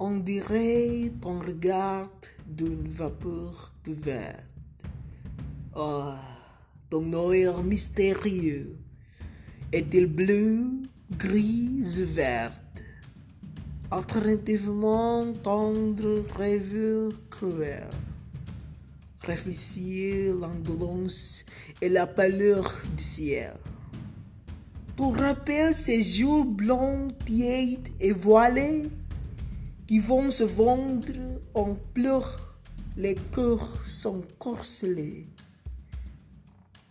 On dirait ton regard d'une vapeur de vert. Oh, ton œil mystérieux est-il bleu, gris ou verte Alternativement tendre, rêveur, cruel. Réfléchir l'indolence et la pâleur du ciel. Tu rappelles ces jours blancs, tièdes et voilés qui vont se vendre en pleurs, les cœurs sont corcelés.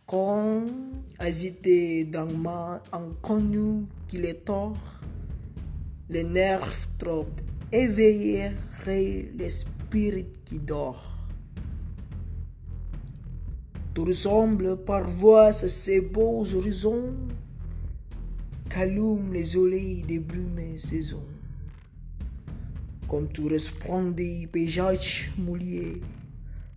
Quand, agité dans ma inconnue qui les tord, les nerfs trop éveillés l'esprit qui dort. Tu ressembles parfois à ces beaux horizons qu'allument les soleils des brumées saisons comme tout resplendit paysage mouillé,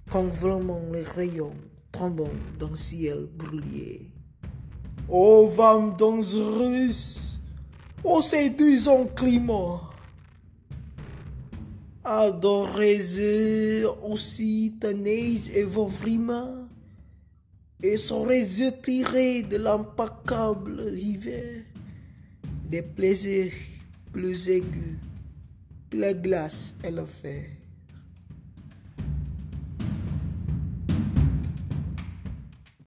quand vraiment les rayons tombent dans le ciel brûlé. Ô vent dangereuse, ô séduisant climat, adorez aussi tenaise et vos frimas, et serez tirés de l'impacable hiver des plaisirs plus aigus plug glass LFA.